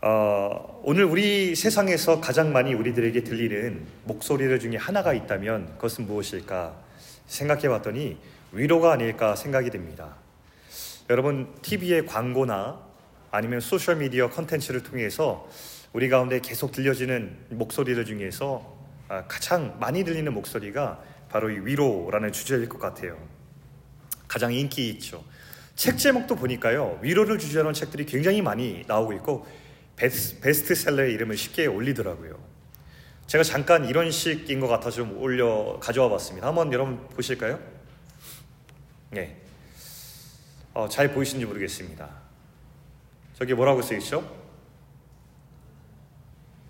어, 오늘 우리 세상에서 가장 많이 우리들에게 들리는 목소리들 중에 하나가 있다면 그것은 무엇일까 생각해 봤더니 위로가 아닐까 생각이 됩니다. 여러분, TV의 광고나 아니면 소셜미디어 컨텐츠를 통해서 우리 가운데 계속 들려지는 목소리들 중에서 아, 가장 많이 들리는 목소리가 바로 이 위로라는 주제일 것 같아요. 가장 인기 있죠. 책 제목도 보니까요, 위로를 주제하는 책들이 굉장히 많이 나오고 있고, 베스트, 셀러의 이름을 쉽게 올리더라고요. 제가 잠깐 이런 식인 것 같아서 좀 올려 가져와 봤습니다. 한번 여러분 보실까요? 네. 어, 잘 보이시는지 모르겠습니다. 저기 뭐라고 써 있죠?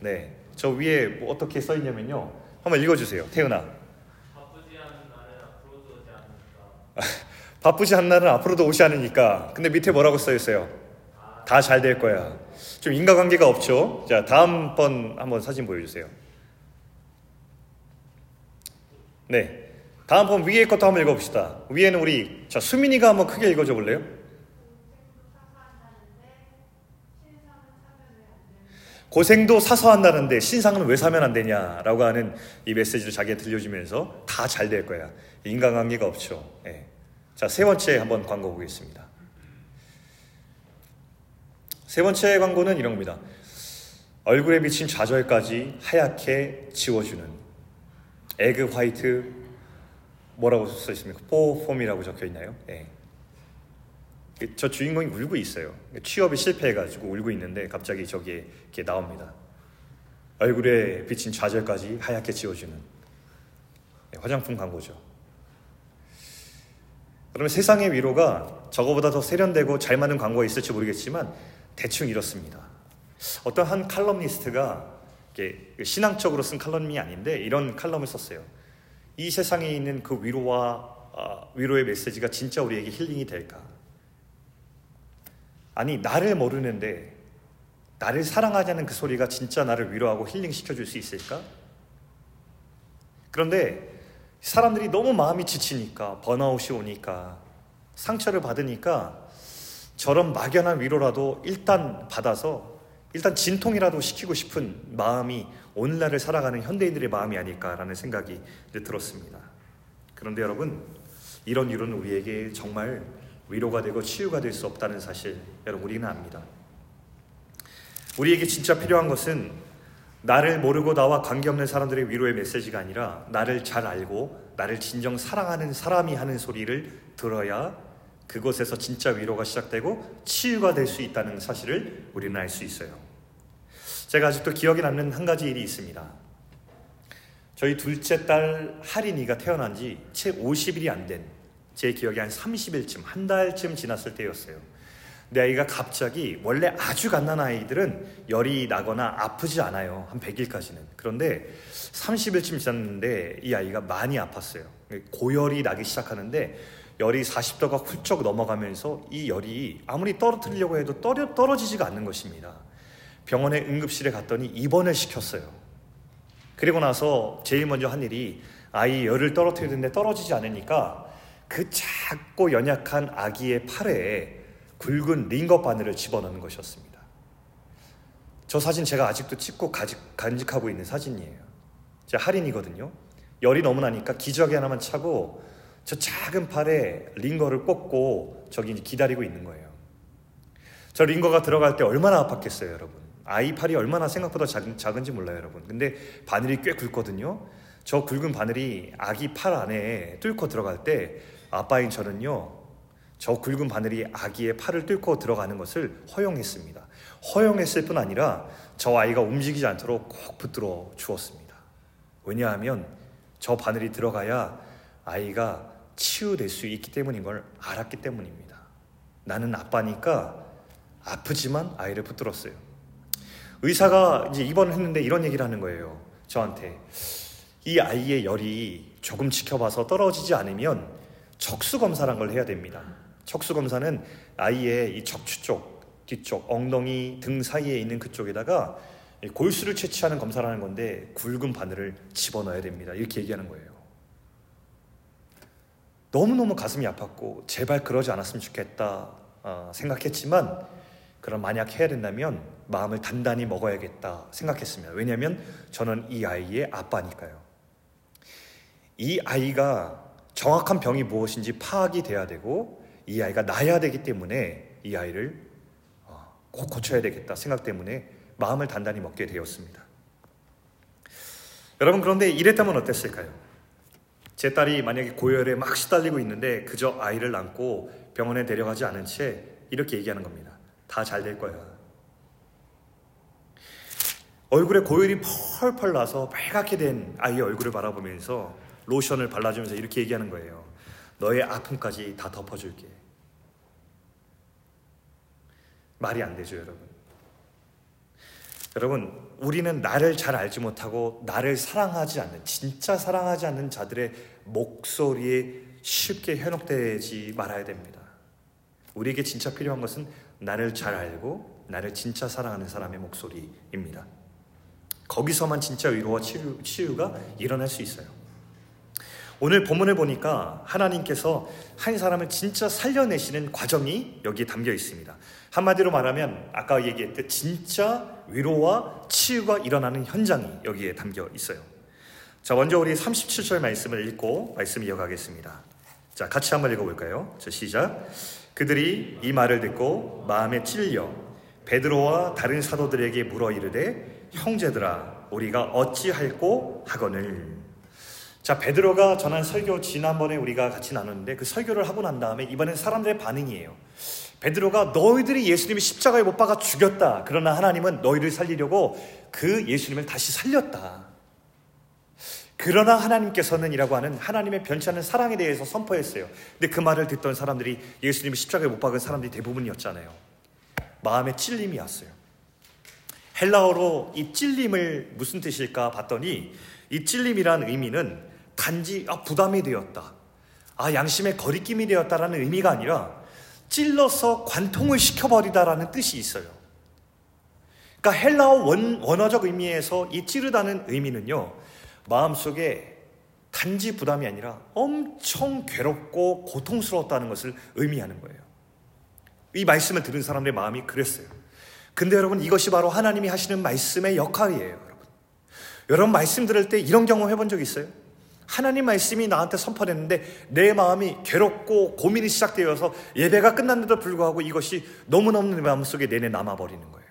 네. 저 위에 뭐 어떻게 써 있냐면요. 한번 읽어주세요. 태은아. 바쁘지 않은 날은 앞으로도 오지 않으니까. 바쁘지 않은 날은 앞으로도 오지 않으니까. 근데 밑에 뭐라고 써 있어요? 다 잘 될 거야. 좀 인과관계가 없죠? 자, 다음번 한번 사진 보여주세요. 네. 다음번 위에 것도 한번 읽어봅시다. 위에는 우리, 자, 수민이가 한번 크게 읽어줘 볼래요? 고생도 사서 한다는데 신상은 왜 사면 안 되냐라고 하는 이 메시지를 자기가 들려주면서 다 잘 될 거야. 인간관계가 없죠. 네. 자, 세 번째 한번 광고 보겠습니다. 세 번째 광고는 이런 겁니다. 얼굴에 비친 좌절까지 하얗게 지워주는 에그 화이트 뭐라고 써 있습니까? 포폼이라고 적혀 있나요? 네. 저 주인공이 울고 있어요. 취업이 실패해가지고 울고 있는데 갑자기 저기에 이렇게 나옵니다. 얼굴에 비친 좌절까지 하얗게 지워주는 네, 화장품 광고죠. 그러면 세상의 위로가 저거보다 더 세련되고 잘 맞는 광고가 있을지 모르겠지만 대충 이렇습니다. 어떤 한 칼럼니스트가 신앙적으로 쓴 칼럼이 아닌데 이런 칼럼을 썼어요. 이 세상에 있는 그 위로와 어, 위로의 메시지가 진짜 우리에게 힐링이 될까? 아니 나를 모르는데 나를 사랑하자는 그 소리가 진짜 나를 위로하고 힐링 시켜 줄 수 있을까? 그런데 사람들이 너무 마음이 지치니까 번아웃이 오니까 상처를 받으니까 저런 막연한 위로라도 일단 받아서 일단 진통이라도 시키고 싶은 마음이 오늘날을 살아가는 현대인들의 마음이 아닐까라는 생각이 들었습니다. 그런데 여러분, 이런 위로는 우리에게 정말 위로가 되고 치유가 될 수 없다는 사실 여러분 우리는 압니다. 우리에게 진짜 필요한 것은 나를 모르고 나와 관계없는 사람들의 위로의 메시지가 아니라 나를 잘 알고 나를 진정 사랑하는 사람이 하는 소리를 들어야 그곳에서 진짜 위로가 시작되고 치유가 될 수 있다는 사실을 우리는 알 수 있어요. 제가 아직도 기억에 남는 한 가지 일이 있습니다. 저희 둘째 딸 하린이가 태어난 지 채 50일이 안 된 제 기억에 한 30일쯤, 한 달쯤 지났을 때였어요. 내 아이가 갑자기 원래 아주 갓난 아이들은 열이 나거나 아프지 않아요. 한 100일까지는. 그런데 30일쯤 지났는데 이 아이가 많이 아팠어요. 고열이 나기 시작하는데 열이 40도가 훌쩍 넘어가면서 이 열이 아무리 떨어뜨리려고 해도 떨어, 떨어지지가 않는 것입니다. 병원에 응급실에 갔더니 입원을 시켰어요. 그리고 나서 제일 먼저 한 일이 아이 열을 떨어뜨리는데 떨어지지 않으니까 그 작고 연약한 아기의 팔에 굵은 링거 바늘을 집어넣는 것이었습니다. 저 사진 제가 아직도 찍고 간직하고 있는 사진이에요. 제 할인이거든요. 열이 너무 나니까 기저귀 하나만 차고 저 작은 팔에 링거를 꽂고 저기 기다리고 있는 거예요. 저 링거가 들어갈 때 얼마나 아팠겠어요, 여러분. 아이 팔이 얼마나 생각보다 작은, 작은 지 몰라요, 여러분. 근데 바늘이 꽤 굵거든요. 저 굵은 바늘이 아기 팔 안에 뚫고 들어갈 때 아빠인 저는요, 저 굵은 바늘이 아기의 팔을 뚫고 들어가는 것을 허용했습니다. 허용했을 뿐 아니라 저 아이가 움직이지 않도록 꼭 붙들어 주었습니다. 왜냐하면 저 바늘이 들어가야 아이가 치유될 수 있기 때문인 걸 알았기 때문입니다. 나는 아빠니까 아프지만 아이를 붙들었어요. 의사가 이제 입원을 했는데 이런 얘기를 하는 거예요. 저한테. 이 아이의 열이 조금 지켜봐서 떨어지지 않으면 척수 검사란 걸 해야 됩니다. 척수 검사는 아이의 이 척추 쪽, 뒤쪽, 엉덩이 등 사이에 있는 그쪽에다가 골수를 채취하는 검사라는 건데 굵은 바늘을 집어넣어야 됩니다. 이렇게 얘기하는 거예요. 너무너무 가슴이 아팠고 제발 그러지 않았으면 좋겠다 어, 생각했지만 그럼 만약 해야 된다면 마음을 단단히 먹어야겠다 생각했습니다. 왜냐하면 저는 이 아이의 아빠니까요. 이 아이가 정확한 병이 무엇인지 파악이 돼야 되고 이 아이가 나야 되기 때문에 이 아이를 어, 꼭 고쳐야 되겠다 생각 때문에 마음을 단단히 먹게 되었습니다. 여러분 그런데 이랬다면 어땠을까요? 제 딸이 만약에 고열에 막 시달리고 있는데 그저 아이를 안고 병원에 데려가지 않은 채 이렇게 얘기하는 겁니다. 다 잘 될 거야. 얼굴에 고열이 펄펄 나서 빨갛게 된 아이의 얼굴을 바라보면서 로션을 발라주면서 이렇게 얘기하는 거예요. 너의 아픔까지 다 덮어줄게. 말이 안 되죠, 여러분. 여러분, 우리는 나를 잘 알지 못하고 나를 사랑하지 않는, 진짜 사랑하지 않는 자들의 목소리에 쉽게 현혹되지 말아야 됩니다. 우리에게 진짜 필요한 것은 나를 잘 알고 나를 진짜 사랑하는 사람의 목소리입니다. 거기서만 진짜 위로와 치유, 치유가 일어날 수 있어요. 오늘 본문을 보니까 하나님께서 한 사람을 진짜 살려내시는 과정이 여기에 담겨 있습니다. 한마디로 말하면 아까 얘기했듯 진짜 위로와 치유가 일어나는 현장이 여기에 담겨 있어요. 자, 먼저 우리 37절 말씀을 읽고 말씀 이어가겠습니다. 자, 같이 한번 읽어볼까요? 자, 시작. 그들이 이 말을 듣고 마음에 찔려 베드로와 다른 사도들에게 물어 이르되 형제들아 우리가 어찌할꼬 하거늘 자 베드로가 전한 설교 지난번에 우리가 같이 나눴는데 그 설교를 하고 난 다음에 이번엔 사람들의 반응이에요 베드로가 너희들이 예수님이 십자가에 못 박아 죽였다 그러나 하나님은 너희를 살리려고 그 예수님을 다시 살렸다 그러나 하나님께서는 이라고 하는 하나님의 변치 않는 사랑에 대해서 선포했어요. 근데 그 말을 듣던 사람들이 예수님이 십자가에 못 박은 사람들이 대부분이었잖아요. 마음에 찔림이 왔어요. 헬라어로 이 찔림을 무슨 뜻일까 봤더니 이 찔림이란 의미는 단지 아, 부담이 되었다. 아, 양심의 거리낌이 되었다라는 의미가 아니라 찔러서 관통을 시켜버리다라는 뜻이 있어요. 그러니까 헬라어 원, 원어적 의미에서 이 찌르다는 의미는요, 마음속에 단지 부담이 아니라 엄청 괴롭고 고통스러웠다는 것을 의미하는 거예요. 이 말씀을 들은 사람들의 마음이 그랬어요. 근데 여러분 이것이 바로 하나님이 하시는 말씀의 역할이에요, 여러분. 여러분 말씀 들을 때 이런 경험 해본 적 있어요? 하나님 말씀이 나한테 선포됐는데 내 마음이 괴롭고 고민이 시작되어서 예배가 끝났는데도 불구하고 이것이 너무너무 내 마음속에 내내 남아버리는 거예요.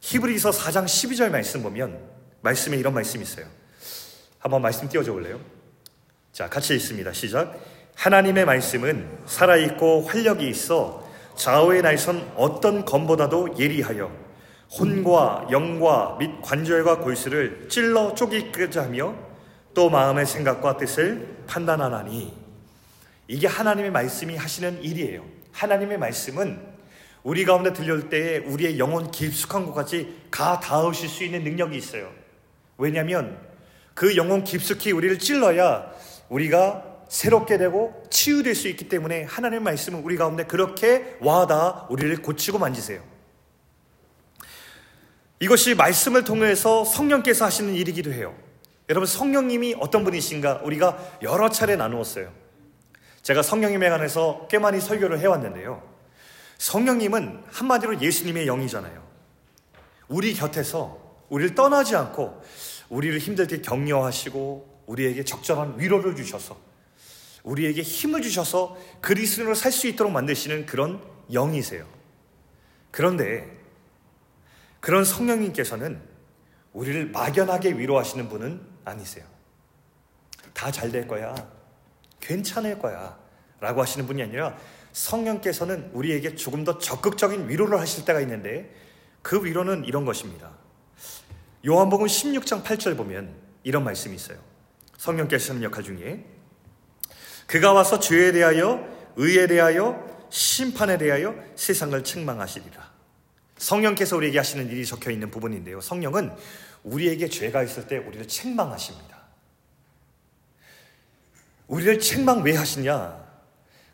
히브리서 4장 12절 말씀 보면 말씀에 이런 말씀이 있어요. 한번 말씀 띄워줘 볼래요? 자, 같이 읽습니다. 시작. 하나님의 말씀은 살아있고 활력이 있어 좌우의 날선 어떤 검보다도 예리하여 혼과 영과 및 관절과 골수를 찔러 쪼기까지 하며 또 마음의 생각과 뜻을 판단하나니 이게 하나님의 말씀이 하시는 일이에요. 하나님의 말씀은 우리 가운데 들려올 때에 우리의 영혼 깊숙한 곳까지 가 닿으실 수 있는 능력이 있어요. 왜냐하면 그 영혼 깊숙이 우리를 찔러야 우리가 새롭게 되고 치유될 수 있기 때문에 하나님의 말씀은 우리 가운데 그렇게 와다 우리를 고치고 만지세요. 이것이 말씀을 통해서 성령께서 하시는 일이기도 해요. 여러분 성령님이 어떤 분이신가 우리가 여러 차례 나누었어요. 제가 성령님에 관해서 꽤 많이 설교를 해왔는데요. 성령님은 한마디로 예수님의 영이잖아요. 우리 곁에서 우리를 떠나지 않고 우리를 힘들 때 격려하시고 우리에게 적절한 위로를 주셔서 우리에게 힘을 주셔서 그리스도로 살 수 있도록 만드시는 그런 영이세요. 그런데 그런 성령님께서는 우리를 막연하게 위로하시는 분은 아니세요. 다 잘 될 거야. 괜찮을 거야. 라고 하시는 분이 아니라 성령께서는 우리에게 조금 더 적극적인 위로를 하실 때가 있는데 그 위로는 이런 것입니다. 요한복음 16장 8절 보면 이런 말씀이 있어요. 성령께서 하는 역할 중에 그가 와서 죄에 대하여 의에 대하여 심판에 대하여 세상을 책망하시리라. 성령께서 우리에게 하시는 일이 적혀 있는 부분인데요. 성령은 우리에게 죄가 있을 때 우리를 책망하십니다. 우리를 책망 왜 하시냐?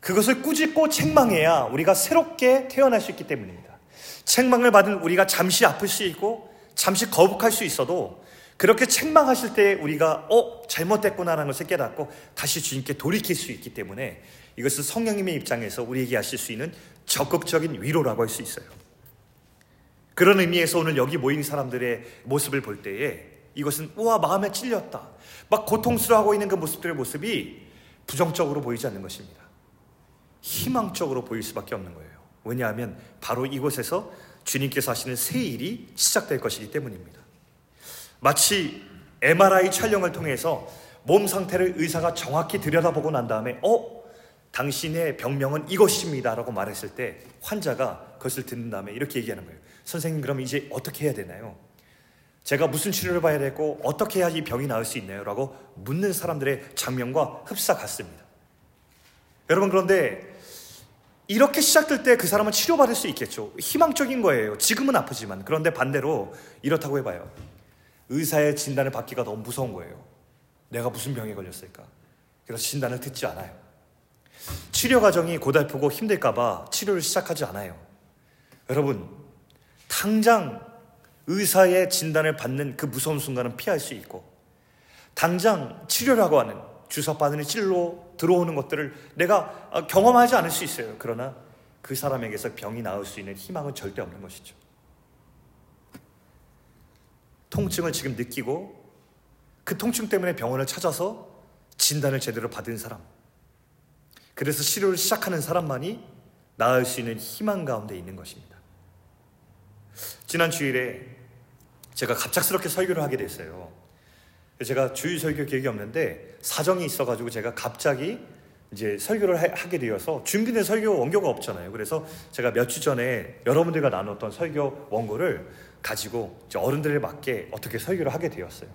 그것을 꾸짖고 책망해야 우리가 새롭게 태어날 수 있기 때문입니다. 책망을 받은 우리가 잠시 아플 수 있고 잠시 거북할 수 있어도 그렇게 책망하실 때 우리가 어 잘못됐구나라는 것을 깨닫고 다시 주님께 돌이킬 수 있기 때문에 이것은 성령님의 입장에서 우리에게 하실 수 있는 적극적인 위로라고 할 수 있어요. 그런 의미에서 오늘 여기 모인 사람들의 모습을 볼 때에 이것은 우와 마음에 찔렸다. 막 고통스러워하고 있는 그 모습들의 모습이 부정적으로 보이지 않는 것입니다. 희망적으로 보일 수밖에 없는 거예요. 왜냐하면 바로 이곳에서 주님께서 하시는 새 일이 시작될 것이기 때문입니다. 마치 MRI 촬영을 통해서 몸 상태를 의사가 정확히 들여다보고 난 다음에 어? 당신의 병명은 이것입니다 라고 말했을 때 환자가 그것을 듣는 다음에 이렇게 얘기하는 거예요. 선생님 그럼 이제 어떻게 해야 되나요? 제가 무슨 치료를 봐야 되고 어떻게 해야 이 병이 나을 수 있나요? 라고 묻는 사람들의 장면과 흡사 같습니다. 여러분 그런데 이렇게 시작될 때 그 사람은 치료받을 수 있겠죠. 희망적인 거예요. 지금은 아프지만. 그런데 반대로 이렇다고 해봐요. 의사의 진단을 받기가 너무 무서운 거예요. 내가 무슨 병에 걸렸을까? 그래서 진단을 듣지 않아요. 치료 과정이 고달프고 힘들까봐 치료를 시작하지 않아요. 여러분, 당장 의사의 진단을 받는 그 무서운 순간은 피할 수 있고, 당장 치료라고 하는 주사 바늘이 찔러 들어오는 것들을 내가 어, 경험하지 않을 수 있어요. 그러나 그 사람에게서 병이 나을 수 있는 희망은 절대 없는 것이죠. 통증을 지금 느끼고 그 통증 때문에 병원을 찾아서 진단을 제대로 받은 사람. 그래서 치료를 시작하는 사람만이 나을 수 있는 희망 가운데 있는 것입니다. 지난 주일에 제가 갑작스럽게 설교를 하게 됐어요. 제가 주일 설교 계획이 없는데 사정이 있어가지고 제가 갑자기 이제 설교를 하, 게 되어서 준비된 설교 원고가 없잖아요. 그래서 제가 몇 주 전에 여러분들과 나눴던 설교 원고를 가지고 어른들에 맞게 어떻게 설교를 하게 되었어요.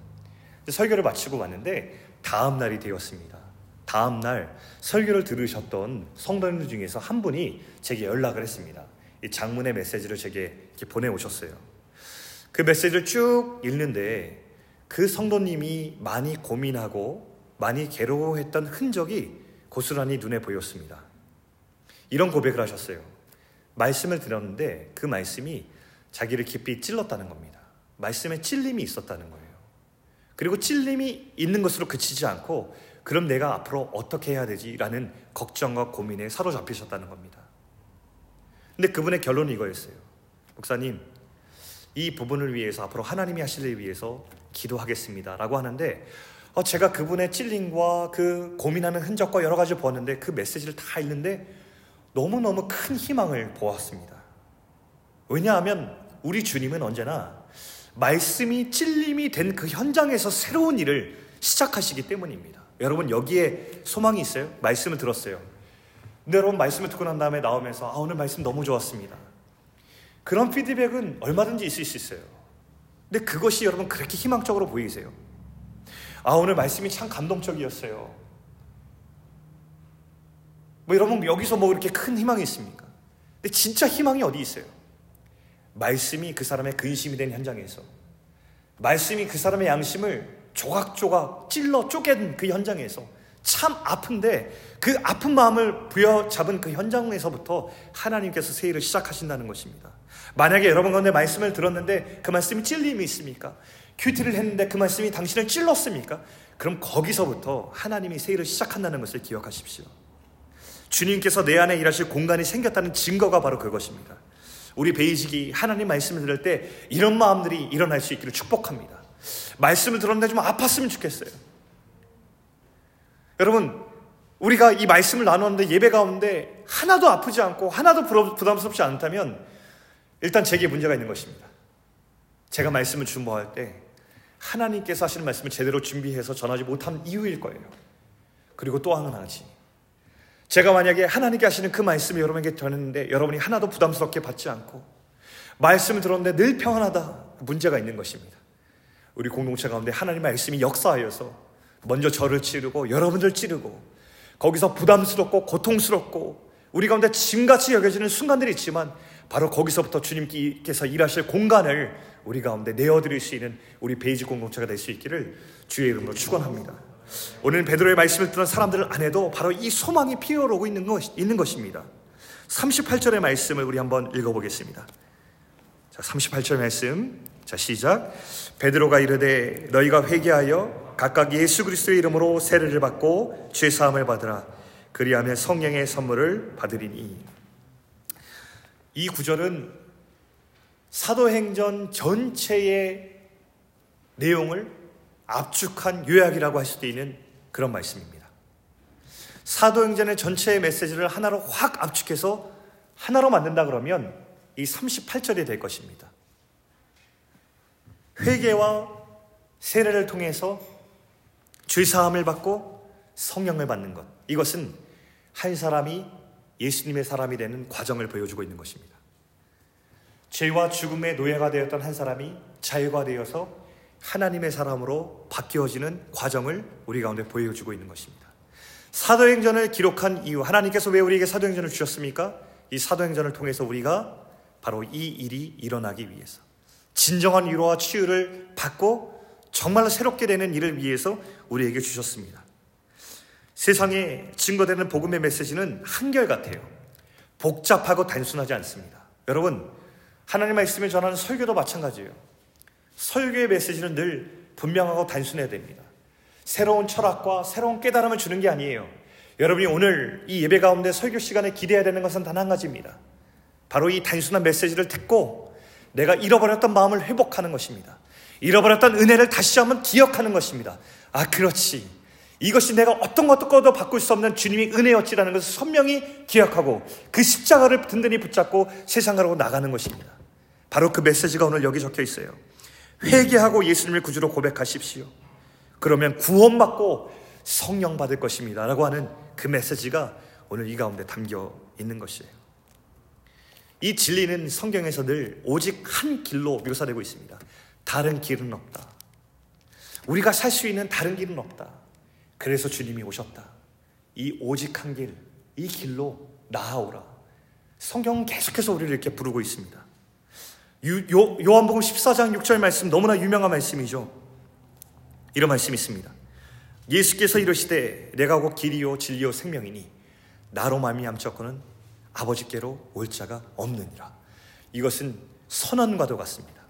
설교를 마치고 왔는데 다음 날이 되었습니다. 다음 날 설교를 들으셨던 성도님들 중에서 한 분이 제게 연락을 했습니다. 이 장문의 메시지를 제게 이렇게 보내오셨어요. 그 메시지를 쭉 읽는데 그 성도님이 많이 고민하고 많이 괴로워했던 흔적이 고스란히 눈에 보였습니다. 이런 고백을 하셨어요. 말씀을 들었는데 그 말씀이 자기를 깊이 찔렀다는 겁니다. 말씀에 찔림이 있었다는 거예요. 그리고 찔림이 있는 것으로 그치지 않고 그럼 내가 앞으로 어떻게 해야 되지라는 걱정과 고민에 사로잡히셨다는 겁니다. 근데 그분의 결론이 이거였어요. 목사님, 이 부분을 위해서 앞으로 하나님이 하실 일 위해서 기도하겠습니다. 라고 하는데 어, 제가 그분의 찔림과 그 고민하는 흔적과 여러 가지 보았는데 그 메시지를 다 읽는데 너무너무 큰 희망을 보았습니다. 왜냐하면 우리 주님은 언제나 말씀이 찔림이 된 그 현장에서 새로운 일을 시작하시기 때문입니다. 여러분 여기에 소망이 있어요? 말씀을 들었어요. 근데 여러분 말씀을 듣고 난 다음에 나오면서 아 오늘 말씀 너무 좋았습니다. 그런 피드백은 얼마든지 있을 수 있어요. 근데 그것이 여러분 그렇게 희망적으로 보이세요? 아, 오늘 말씀이 참 감동적이었어요. 뭐 여러분 여기서 뭐 이렇게 큰 희망이 있습니까? 근데 진짜 희망이 어디 있어요? 말씀이 그 사람의 근심이 된 현장에서 말씀이 그 사람의 양심을 조각조각 찔러 쪼갠 그 현장에서 참 아픈데 그 아픈 마음을 부여잡은 그 현장에서부터 하나님께서 세일을 시작하신다는 것입니다. 만약에 여러분 가운데 말씀을 들었는데 그 말씀이 찔림이 있습니까? 큐티를 했는데 그 말씀이 당신을 찔렀습니까? 그럼 거기서부터 하나님이 세일을 시작한다는 것을 기억하십시오. 주님께서 내 안에 일하실 공간이 생겼다는 증거가 바로 그것입니다. 우리 베이직이 하나님 말씀을 들을 때 이런 마음들이 일어날 수 있기를 축복합니다. 말씀을 들었는데 좀 아팠으면 좋겠어요. 여러분, 우리가 이 말씀을 나눴는데 예배 가운데 하나도 아프지 않고 하나도 부담스럽지 않다면 일단 제게 문제가 있는 것입니다. 제가 말씀을 준모할 때 하나님께서 하시는 말씀을 제대로 준비해서 전하지 못한 이유일 거예요. 그리고 또 하나 가지. 제가 만약에 하나님께 하시는 그 말씀을 여러분에게 전했는데 여러분이 하나도 부담스럽게 받지 않고 말씀을 들었는데 늘 평안하다 문제가 있는 것입니다. 우리 공동체 가운데 하나님 말씀이 역사하여서 먼저 저를 찌르고 여러분들 찌르고 거기서 부담스럽고 고통스럽고 우리 가운데 짐같이 여겨지는 순간들이 있지만 바로 거기서부터 주님께서 일하실 공간을 우리 가운데 내어드릴 수 있는 우리 베이지 공동체가 될 수 있기를 주의 이름으로 축원합니다. 오늘 베드로의 말씀을 듣는 사람들 안에도 바로 이 소망이 피어오고 있는, 것, 있는 것입니다. 38절의 말씀을 우리 한번 읽어보겠습니다. 자, 38절 말씀. 자, 시작. 베드로가 이르되 너희가 회개하여 각각 예수 그리스도의 이름으로 세례를 받고 죄 사함을 받으라. 그리하면 성령의 선물을 받으리니. 이 구절은 사도행전 전체의 내용을 압축한 요약이라고 할 수도 있는 그런 말씀입니다. 사도행전의 전체의 메시지를 하나로 확 압축해서 하나로 만든다 그러면 이 38절이 될 것입니다. 회개와 세례를 통해서 죄 사함을 받고 성령을 받는 것. 이것은 한 사람이 예수님의 사람이 되는 과정을 보여주고 있는 것입니다. 죄와 죽음의 노예가 되었던 한 사람이 자유가 되어서 하나님의 사람으로 바뀌어지는 과정을 우리 가운데 보여주고 있는 것입니다. 사도행전을 기록한 이유, 하나님께서 왜 우리에게 사도행전을 주셨습니까? 이 사도행전을 통해서 우리가 바로 이 일이 일어나기 위해서 진정한 위로와 치유를 받고 정말로 새롭게 되는 일을 위해서 우리에게 주셨습니다. 세상에 증거되는 복음의 메시지는 한결같아요. 복잡하고 단순하지 않습니다. 여러분, 하나님 말씀을 전하는 설교도 마찬가지예요. 설교의 메시지는 늘 분명하고 단순해야 됩니다. 새로운 철학과 새로운 깨달음을 주는 게 아니에요. 여러분이 오늘 이 예배 가운데 설교 시간에 기대해야 되는 것은 단 한 가지입니다. 바로 이 단순한 메시지를 듣고 내가 잃어버렸던 마음을 회복하는 것입니다. 잃어버렸던 은혜를 다시 한번 기억하는 것입니다. 아, 그렇지. 이것이 내가 어떤 것도 바꿀 수 없는 주님의 은혜였지라는 것을 선명히 기억하고 그 십자가를 든든히 붙잡고 세상으로 나가는 것입니다. 바로 그 메시지가 오늘 여기 적혀 있어요. 회개하고 예수님을 구주로 고백하십시오. 그러면 구원받고 성령 받을 것입니다. 라고 하는 그 메시지가 오늘 이 가운데 담겨 있는 것이에요. 이 진리는 성경에서 늘 오직 한 길로 묘사되고 있습니다. 다른 길은 없다. 우리가 살 수 있는 다른 길은 없다. 그래서 주님이 오셨다. 이 오직 한 길, 이 길로 나아오라. 성경은 계속해서 우리를 이렇게 부르고 있습니다. 요, 요한복음 14장 6절 말씀 너무나 유명한 말씀이죠. 이런 말씀이 있습니다. 예수께서 이르시되 내가 곧 길이요 진리요 생명이니 나로 말미암자고는 아버지께로 올 자가 없느니라. 이것은 선언과도 같습니다.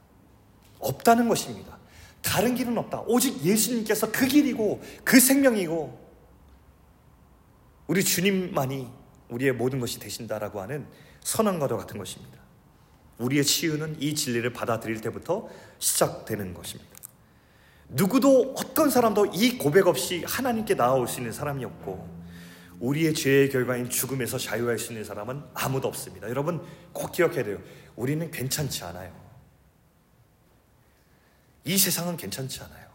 없다는 것입니다. 다른 길은 없다. 오직 예수님께서 그 길이고 그 생명이고 우리 주님만이 우리의 모든 것이 되신다라고 하는 선언과도 같은 것입니다. 우리의 치유는 이 진리를 받아들일 때부터 시작되는 것입니다. 누구도 어떤 사람도 이 고백 없이 하나님께 나아올 수 있는 사람이 없고 우리의 죄의 결과인 죽음에서 자유할 수 있는 사람은 아무도 없습니다. 여러분 꼭 기억해야 돼요. 우리는 괜찮지 않아요. 이 세상은 괜찮지 않아요.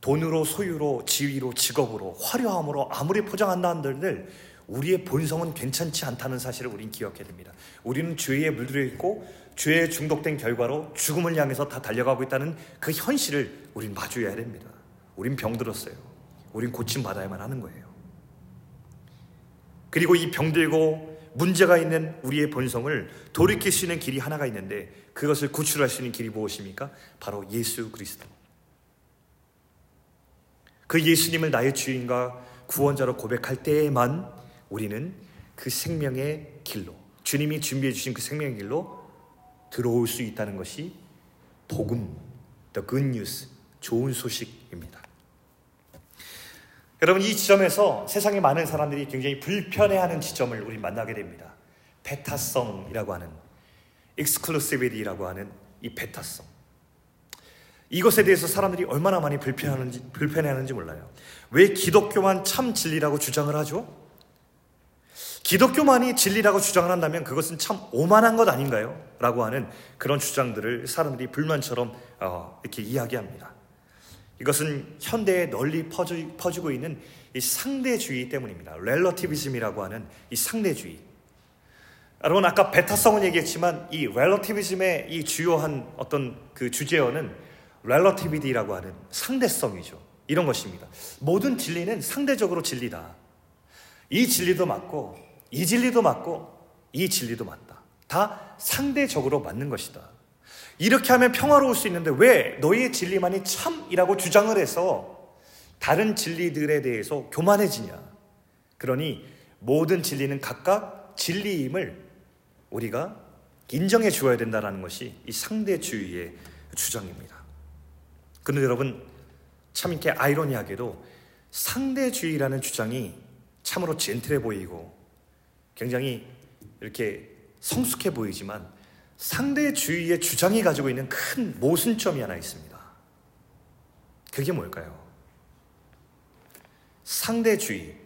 돈으로, 소유로, 지위로, 직업으로, 화려함으로 아무리 포장한다 한들 우리의 본성은 괜찮지 않다는 사실을 우리는 기억해야 됩니다. 우리는 죄에 물들어 있고 죄에 중독된 결과로 죽음을 향해서 다 달려가고 있다는 그 현실을 우린 마주해야 됩니다. 우린 병들었어요. 우린 고침 받아야만 하는 거예요. 그리고 이 병들고 문제가 있는 우리의 본성을 돌이킬 수 있는 길이 하나가 있는데 그것을 구출할 수 있는 길이 무엇입니까? 바로 예수 그리스도. 그 예수님을 나의 주인과 구원자로 고백할 때에만 우리는 그 생명의 길로 주님이 준비해 주신 그 생명의 길로 들어올 수 있다는 것이 복음, the good news, 좋은 소식입니다. 여러분 이 지점에서 세상의 많은 사람들이 굉장히 불편해하는 지점을 우리 만나게 됩니다. 배타성이라고 하는 exclusivity라고 하는 이 배타성. 이것에 대해서 사람들이 얼마나 많이 불편하는지 불편해하는지 몰라요. 왜 기독교만 참 진리라고 주장을 하죠? 기독교만이 진리라고 주장을 한다면 그것은 참 오만한 것 아닌가요? 라고 하는 그런 주장들을 사람들이 불만처럼 어, 이렇게 이야기합니다. 이것은 현대에 널리 퍼지, 퍼지고 있는 이 상대주의 때문입니다. 렐러티비즘이라고 하는 이 상대주의. 여러분 아까 베타성은 얘기했지만 이 렐러티비즘의 이 주요한 어떤 그 주제어는 렐러티비티라고 하는 상대성이죠. 이런 것입니다. 모든 진리는 상대적으로 진리다. 이 진리도 맞고 이 진리도 맞고 이 진리도 맞다. 다 상대적으로 맞는 것이다. 이렇게 하면 평화로울 수 있는데 왜 너희의 진리만이 참이라고 주장을 해서 다른 진리들에 대해서 교만해지냐? 그러니 모든 진리는 각각 진리임을 우리가 인정해 주어야 된다는 것이 이 상대주의의 주장입니다. 그런데 여러분 참 이렇게 아이러니하게도 상대주의라는 주장이 참으로 젠틀해 보이고 굉장히 이렇게 성숙해 보이지만 상대 주의의 주장이 가지고 있는 큰 모순점이 하나 있습니다. 그게 뭘까요? 상대주의.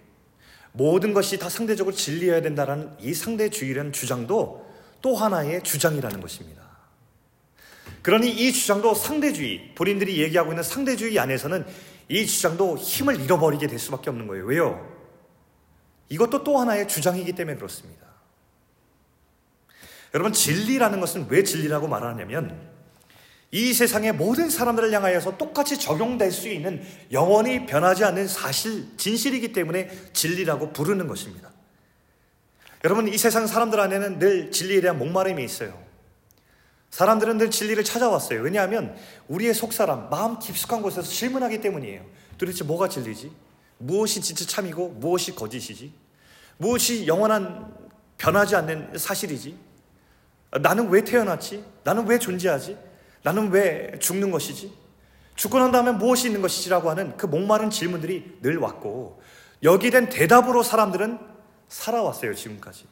모든 것이 다 상대적으로 진리해야 된다는 이 상대주의라는 주장도 또 하나의 주장이라는 것입니다. 그러니 이 주장도 상대주의, 본인들이 얘기하고 있는 상대주의 안에서는 이 주장도 힘을 잃어버리게 될 수밖에 없는 거예요. 왜요? 이것도 또 하나의 주장이기 때문에 그렇습니다. 여러분, 진리라는 것은 왜 진리라고 말하냐면 이 세상의 모든 사람들을 향하여서 똑같이 적용될 수 있는 영원히 변하지 않는 사실, 진실이기 때문에 진리라고 부르는 것입니다. 여러분, 이 세상 사람들 안에는 늘 진리에 대한 목마름이 있어요. 사람들은 늘 진리를 찾아왔어요. 왜냐하면 우리의 속사람, 마음 깊숙한 곳에서 질문하기 때문이에요. 도대체 뭐가 진리지? 무엇이 진짜 참이고 무엇이 거짓이지? 무엇이 영원한 변하지 않는 사실이지? 나는 왜 태어났지? 나는 왜 존재하지? 나는 왜 죽는 것이지? 죽고 난 다음에 무엇이 있는 것이지라고 하는 그 목마른 질문들이 늘 왔고 여기에 대한 대답으로 사람들은 살아왔어요, 지금까지.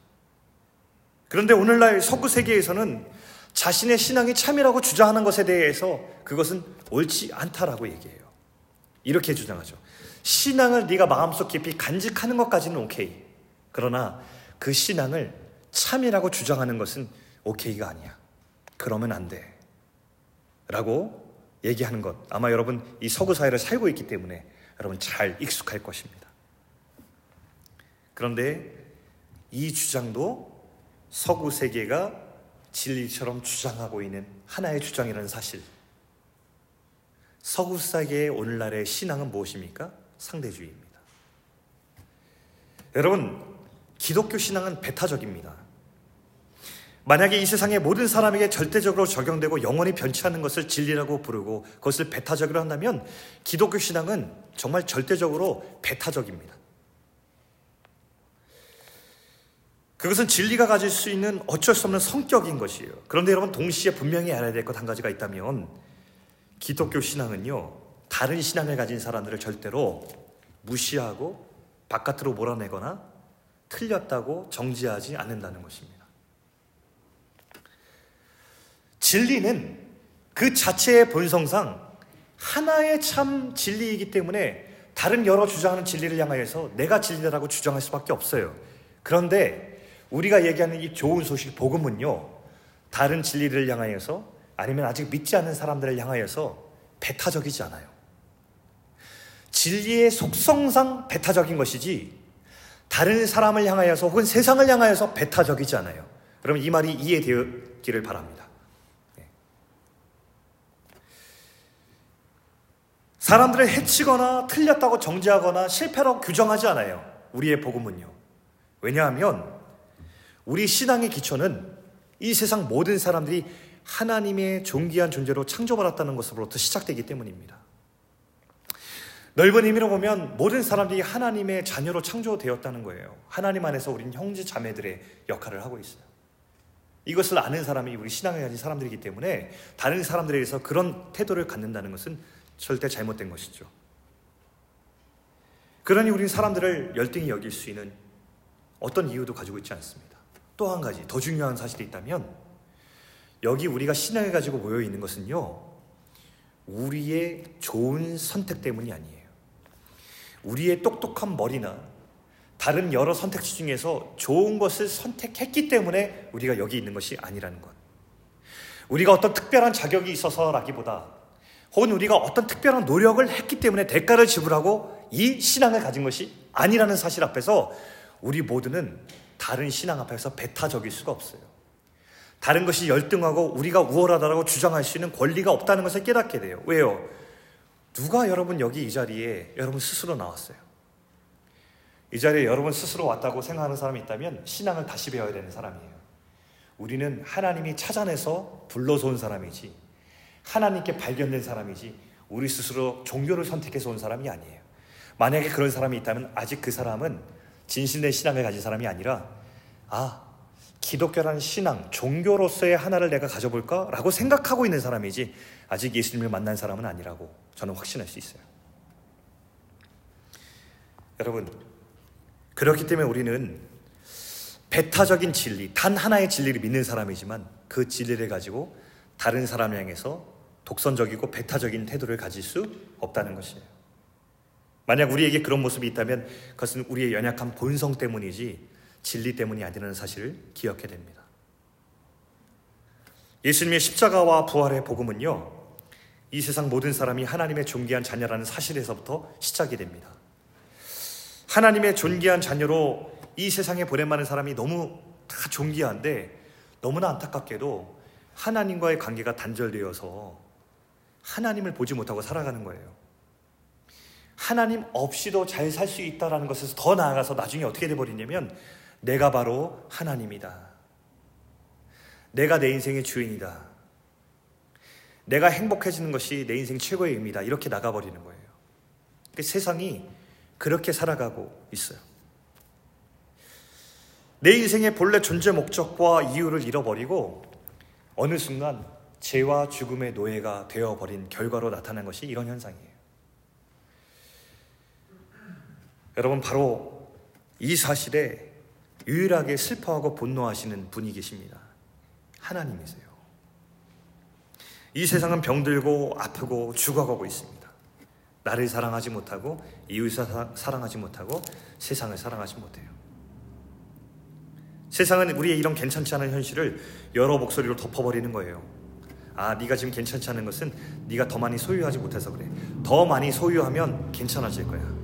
그런데 오늘날 석구 세계에서는 자신의 신앙이 참이라고 주장하는 것에 대해서 그것은 옳지 않다라고 얘기해요. 이렇게 주장하죠. 신앙을 네가 마음속 깊이 간직하는 것까지는 오케이. 그러나 그 신앙을 참이라고 주장하는 것은 오케이가 아니야. 그러면 안 돼. 라고 얘기하는 것. 아마 여러분 이 서구 사회를 살고 있기 때문에 여러분 잘 익숙할 것입니다. 그런데 이 주장도 서구 세계가 진리처럼 주장하고 있는 하나의 주장이라는 사실. 서구 세계의 오늘날의 신앙은 무엇입니까? 상대주의입니다. 여러분, 기독교 신앙은 배타적입니다. 만약에 이 세상의 모든 사람에게 절대적으로 적용되고 영원히 변치 않는 것을 진리라고 부르고 그것을 배타적으로 한다면 기독교 신앙은 정말 절대적으로 배타적입니다. 그것은 진리가 가질 수 있는 어쩔 수 없는 성격인 것이에요. 그런데 여러분 동시에 분명히 알아야 될 것 한 가지가 있다면 기독교 신앙은요 다른 신앙을 가진 사람들을 절대로 무시하고 바깥으로 몰아내거나 틀렸다고 정지하지 않는다는 것입니다. 진리는 그 자체의 본성상 하나의 참 진리이기 때문에 다른 여러 주장하는 진리를 향하여서 내가 진리라고 주장할 수밖에 없어요. 그런데 우리가 얘기하는 이 좋은 소식, 복음은요, 다른 진리를 향하여서 아니면 아직 믿지 않는 사람들을 향하여서 배타적이지 않아요. 진리의 속성상 배타적인 것이지, 다른 사람을 향하여서 혹은 세상을 향하여서 배타적이지 않아요. 그러면 이 말이 이해되기를 바랍니다. 네. 사람들을 해치거나 틀렸다고 정지하거나 실패라고 규정하지 않아요. 우리의 복음은요. 왜냐하면 우리 신앙의 기초는 이 세상 모든 사람들이 하나님의 존귀한 존재로 창조받았다는 것으로부터 시작되기 때문입니다. 넓은 의미로 보면 모든 사람들이 하나님의 자녀로 창조되었다는 거예요. 하나님 안에서 우리는 형제 자매들의 역할을 하고 있어요. 이것을 아는 사람이 우리 신앙을 가진 사람들이기 때문에 다른 사람들에 대해서 그런 태도를 갖는다는 것은 절대 잘못된 것이죠. 그러니 우리는 사람들을 열등히 여길 수 있는 어떤 이유도 가지고 있지 않습니다. 또 한 가지 더 중요한 사실이 있다면 여기 우리가 신앙을 가지고 모여 있는 것은요. 우리의 좋은 선택 때문이 아니에요. 우리의 똑똑한 머리나 다른 여러 선택지 중에서 좋은 것을 선택했기 때문에 우리가 여기 있는 것이 아니라는 것. 우리가 어떤 특별한 자격이 있어서라기보다 혹은 우리가 어떤 특별한 노력을 했기 때문에 대가를 지불하고 이 신앙을 가진 것이 아니라는 사실 앞에서 우리 모두는 다른 신앙 앞에서 배타적일 수가 없어요. 다른 것이 열등하고 우리가 우월하다고 주장할 수 있는 권리가 없다는 것을 깨닫게 돼요. 왜요? 누가 여러분 여기 이 자리에 여러분 스스로 나왔어요? 이 자리에 여러분 스스로 왔다고 생각하는 사람이 있다면 신앙을 다시 배워야 되는 사람이에요. 우리는 하나님이 찾아내서 불러서 온 사람이지, 하나님께 발견된 사람이지, 우리 스스로 종교를 선택해서 온 사람이 아니에요. 만약에 그런 사람이 있다면 아직 그 사람은 진실된 신앙을 가진 사람이 아니라 아 기독교라는 신앙, 종교로서의 하나를 내가 가져볼까? 라고 생각하고 있는 사람이지 아직 예수님을 만난 사람은 아니라고 저는 확신할 수 있어요. 여러분, 그렇기 때문에 우리는 배타적인 진리, 단 하나의 진리를 믿는 사람이지만 그 진리를 가지고 다른 사람을 향해서 독선적이고 배타적인 태도를 가질 수 없다는 것이에요. 만약 우리에게 그런 모습이 있다면 그것은 우리의 연약한 본성 때문이지 진리 때문이 아니라는 사실을 기억해야 됩니다. 예수님의 십자가와 부활의 복음은요, 이 세상 모든 사람이 하나님의 존귀한 자녀라는 사실에서부터 시작이 됩니다. 하나님의 존귀한 자녀로 이 세상에 보낸 많은 사람이 너무 다 존귀한데 너무나 안타깝게도 하나님과의 관계가 단절되어서 하나님을 보지 못하고 살아가는 거예요. 하나님 없이도 잘 살 수 있다라는 것에서 더 나아가서 나중에 어떻게 돼버리냐면 내가 바로 하나님이다. 내가 내 인생의 주인이다. 내가 행복해지는 것이 내 인생 최고의 의미다. 이렇게 나가버리는 거예요. 그 세상이 그렇게 살아가고 있어요. 내 인생의 본래 존재 목적과 이유를 잃어버리고 어느 순간 죄와 죽음의 노예가 되어버린 결과로 나타난 것이 이런 현상이에요. 여러분, 바로 이 사실에 유일하게 슬퍼하고 분노하시는 분이 계십니다. 하나님이세요. 이 세상은 병들고 아프고 죽어가고 있습니다. 나를 사랑하지 못하고 이웃을 사랑하지 못하고 세상을 사랑하지 못해요. 세상은 우리의 이런 괜찮지 않은 현실을 여러 목소리로 덮어버리는 거예요. 아, 네가 지금 괜찮지 않은 것은 네가 더 많이 소유하지 못해서 그래. 더 많이 소유하면 괜찮아질 거야.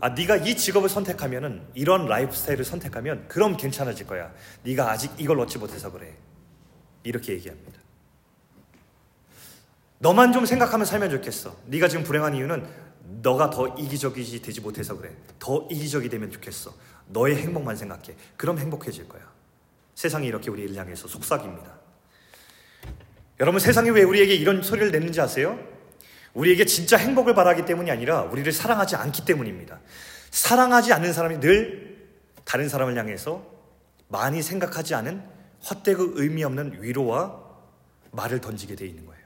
아, 네가 이 직업을 선택하면은 이런 라이프 스타일을 선택하면 그럼 괜찮아질 거야. 네가 아직 이걸 얻지 못해서 그래. 이렇게 얘기합니다. 너만 좀 생각하면 살면 좋겠어. 네가 지금 불행한 이유는 너가 더 이기적이지 되지 못해서 그래. 더 이기적이 되면 좋겠어. 너의 행복만 생각해. 그럼 행복해질 거야. 세상이 이렇게 우리를 향해서 속삭입니다. 여러분 세상이 왜 우리에게 이런 소리를 내는지 아세요? 우리에게 진짜 행복을 바라기 때문이 아니라 우리를 사랑하지 않기 때문입니다. 사랑하지 않는 사람이 늘 다른 사람을 향해서 많이 생각하지 않은 헛되고 의미 없는 위로와 말을 던지게 돼 있는 거예요.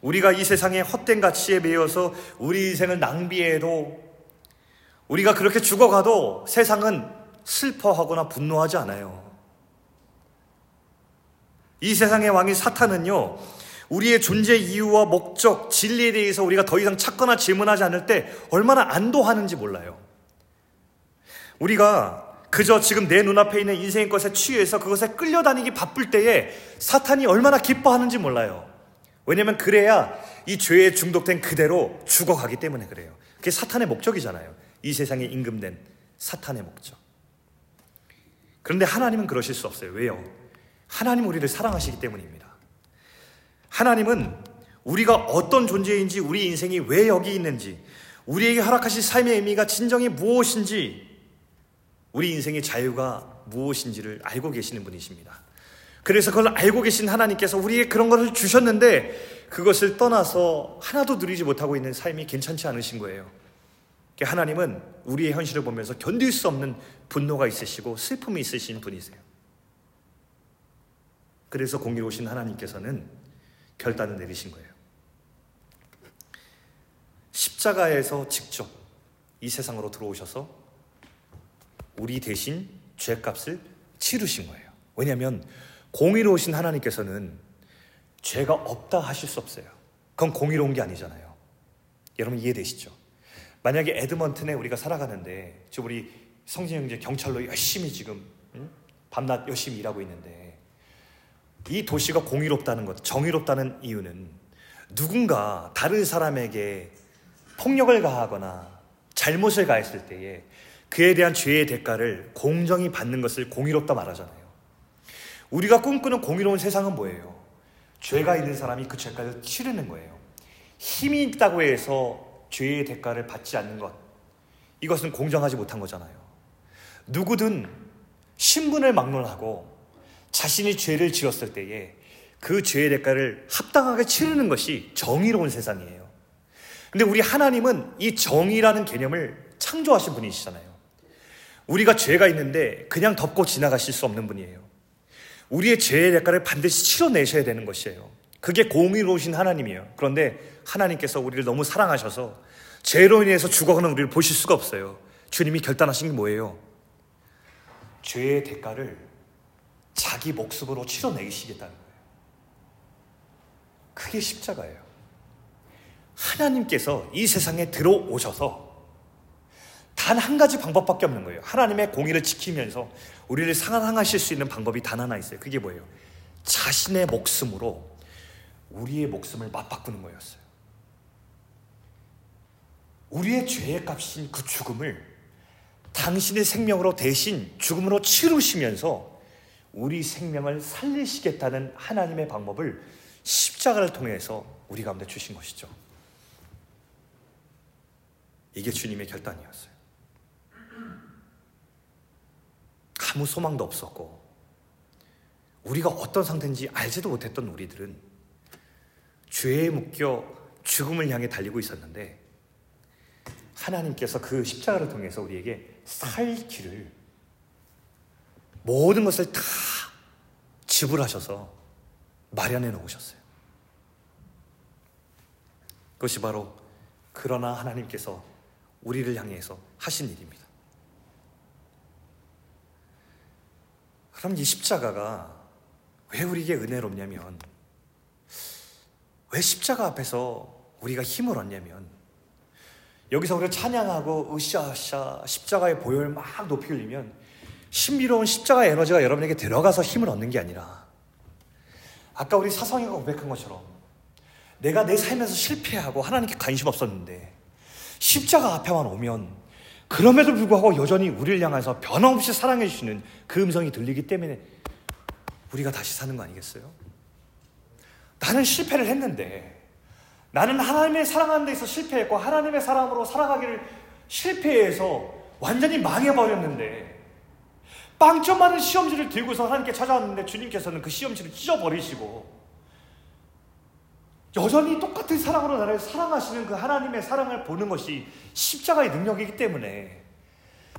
우리가 이 세상의 헛된 가치에 매여서 우리 인생을 낭비해도 우리가 그렇게 죽어가도 세상은 슬퍼하거나 분노하지 않아요. 이 세상의 왕이 사탄은요, 우리의 존재 이유와 목적, 진리에 대해서 우리가 더 이상 찾거나 질문하지 않을 때 얼마나 안도하는지 몰라요. 우리가 그저 지금 내 눈앞에 있는 인생의 것에 취해서 그것에 끌려다니기 바쁠 때에 사탄이 얼마나 기뻐하는지 몰라요. 왜냐면 그래야 이 죄에 중독된 그대로 죽어가기 때문에 그래요. 그게 사탄의 목적이잖아요. 이 세상에 임금된 사탄의 목적. 그런데 하나님은 그러실 수 없어요. 왜요? 하나님 우리를 사랑하시기 때문입니다. 하나님은 우리가 어떤 존재인지 우리 인생이 왜 여기 있는지 우리에게 허락하신 삶의 의미가 진정히 무엇인지 우리 인생의 자유가 무엇인지를 알고 계시는 분이십니다. 그래서 그걸 알고 계신 하나님께서 우리에게 그런 것을 주셨는데 그것을 떠나서 하나도 누리지 못하고 있는 삶이 괜찮지 않으신 거예요. 하나님은 우리의 현실을 보면서 견딜 수 없는 분노가 있으시고 슬픔이 있으신 분이세요. 그래서 공의로우신 하나님께서는 결단을 내리신 거예요. 십자가에서 직접 이 세상으로 들어오셔서 우리 대신 죄값을 치르신 거예요. 왜냐하면 공의로우신 하나님께서는 죄가 없다 하실 수 없어요. 그건 공의로운 게 아니잖아요. 여러분 이해되시죠? 만약에 에드먼튼에 우리가 살아가는데 지금 우리 성진 형제 경찰로 열심히 지금 응? 밤낮 열심히 일하고 있는데 이 도시가 공의롭다는 것, 정의롭다는 이유는 누군가 다른 사람에게 폭력을 가하거나 잘못을 가했을 때에 그에 대한 죄의 대가를 공정히 받는 것을 공의롭다 말하잖아요. 우리가 꿈꾸는 공의로운 세상은 뭐예요? 죄가 있는 사람이 그 죄가를 치르는 거예요. 힘이 있다고 해서 죄의 대가를 받지 않는 것. 이것은 공정하지 못한 거잖아요. 누구든 신분을 막론하고 자신이 죄를 지었을 때에 그 죄의 대가를 합당하게 치르는 것이 정의로운 세상이에요. 근데 우리 하나님은 이 정의라는 개념을 창조하신 분이시잖아요. 우리가 죄가 있는데 그냥 덮고 지나가실 수 없는 분이에요. 우리의 죄의 대가를 반드시 치러내셔야 되는 것이에요. 그게 공의로우신 하나님이에요. 그런데 하나님께서 우리를 너무 사랑하셔서 죄로 인해서 죽어가는 우리를 보실 수가 없어요. 주님이 결단하신 게 뭐예요? 죄의 대가를 자기 목숨으로 치러내시겠다는 거예요. 그게 십자가예요. 하나님께서 이 세상에 들어오셔서 단 한 가지 방법밖에 없는 거예요. 하나님의 공의를 지키면서 우리를 상하실 수 있는 방법이 단 하나 있어요. 그게 뭐예요? 자신의 목숨으로 우리의 목숨을 맞바꾸는 거였어요. 우리의 죄의 값인 그 죽음을 당신의 생명으로 대신 죽음으로 치르시면서 우리 생명을 살리시겠다는 하나님의 방법을 십자가를 통해서 우리 가운데 주신 것이죠. 이게 주님의 결단이었어요. 아무 소망도 없었고, 우리가 어떤 상태인지 알지도 못했던 우리들은 죄에 묶여 죽음을 향해 달리고 있었는데, 하나님께서 그 십자가를 통해서 우리에게 살 길을 모든 것을 다 지불하셔서 마련해 놓으셨어요. 그것이 바로 그러나 하나님께서 우리를 향해서 하신 일입니다. 그럼 이 십자가가 왜 우리에게 은혜롭냐면, 왜 십자가 앞에서 우리가 힘을 얻냐면, 여기서 우리가 찬양하고 으쌰으쌰 십자가의 보혈 막 높이 흘리면 신비로운 십자가 에너지가 여러분에게 들어가서 힘을 얻는 게 아니라 아까 우리 사성이가 고백한 것처럼 내가 내 삶에서 실패하고 하나님께 관심 없었는데 십자가 앞에만 오면 그럼에도 불구하고 여전히 우리를 향해서 변함없이 사랑해 주시는 그 음성이 들리기 때문에 우리가 다시 사는 거 아니겠어요? 나는 실패를 했는데 나는 하나님의 사랑하는 데 있어 실패했고 하나님의 사랑으로 살아가기를 실패해서 완전히 망해버렸는데 빵점 많은 시험지를 들고서 하나님께 찾아왔는데 주님께서는 그 시험지를 찢어버리시고 여전히 똑같은 사랑으로 나를 사랑하시는 그 하나님의 사랑을 보는 것이 십자가의 능력이기 때문에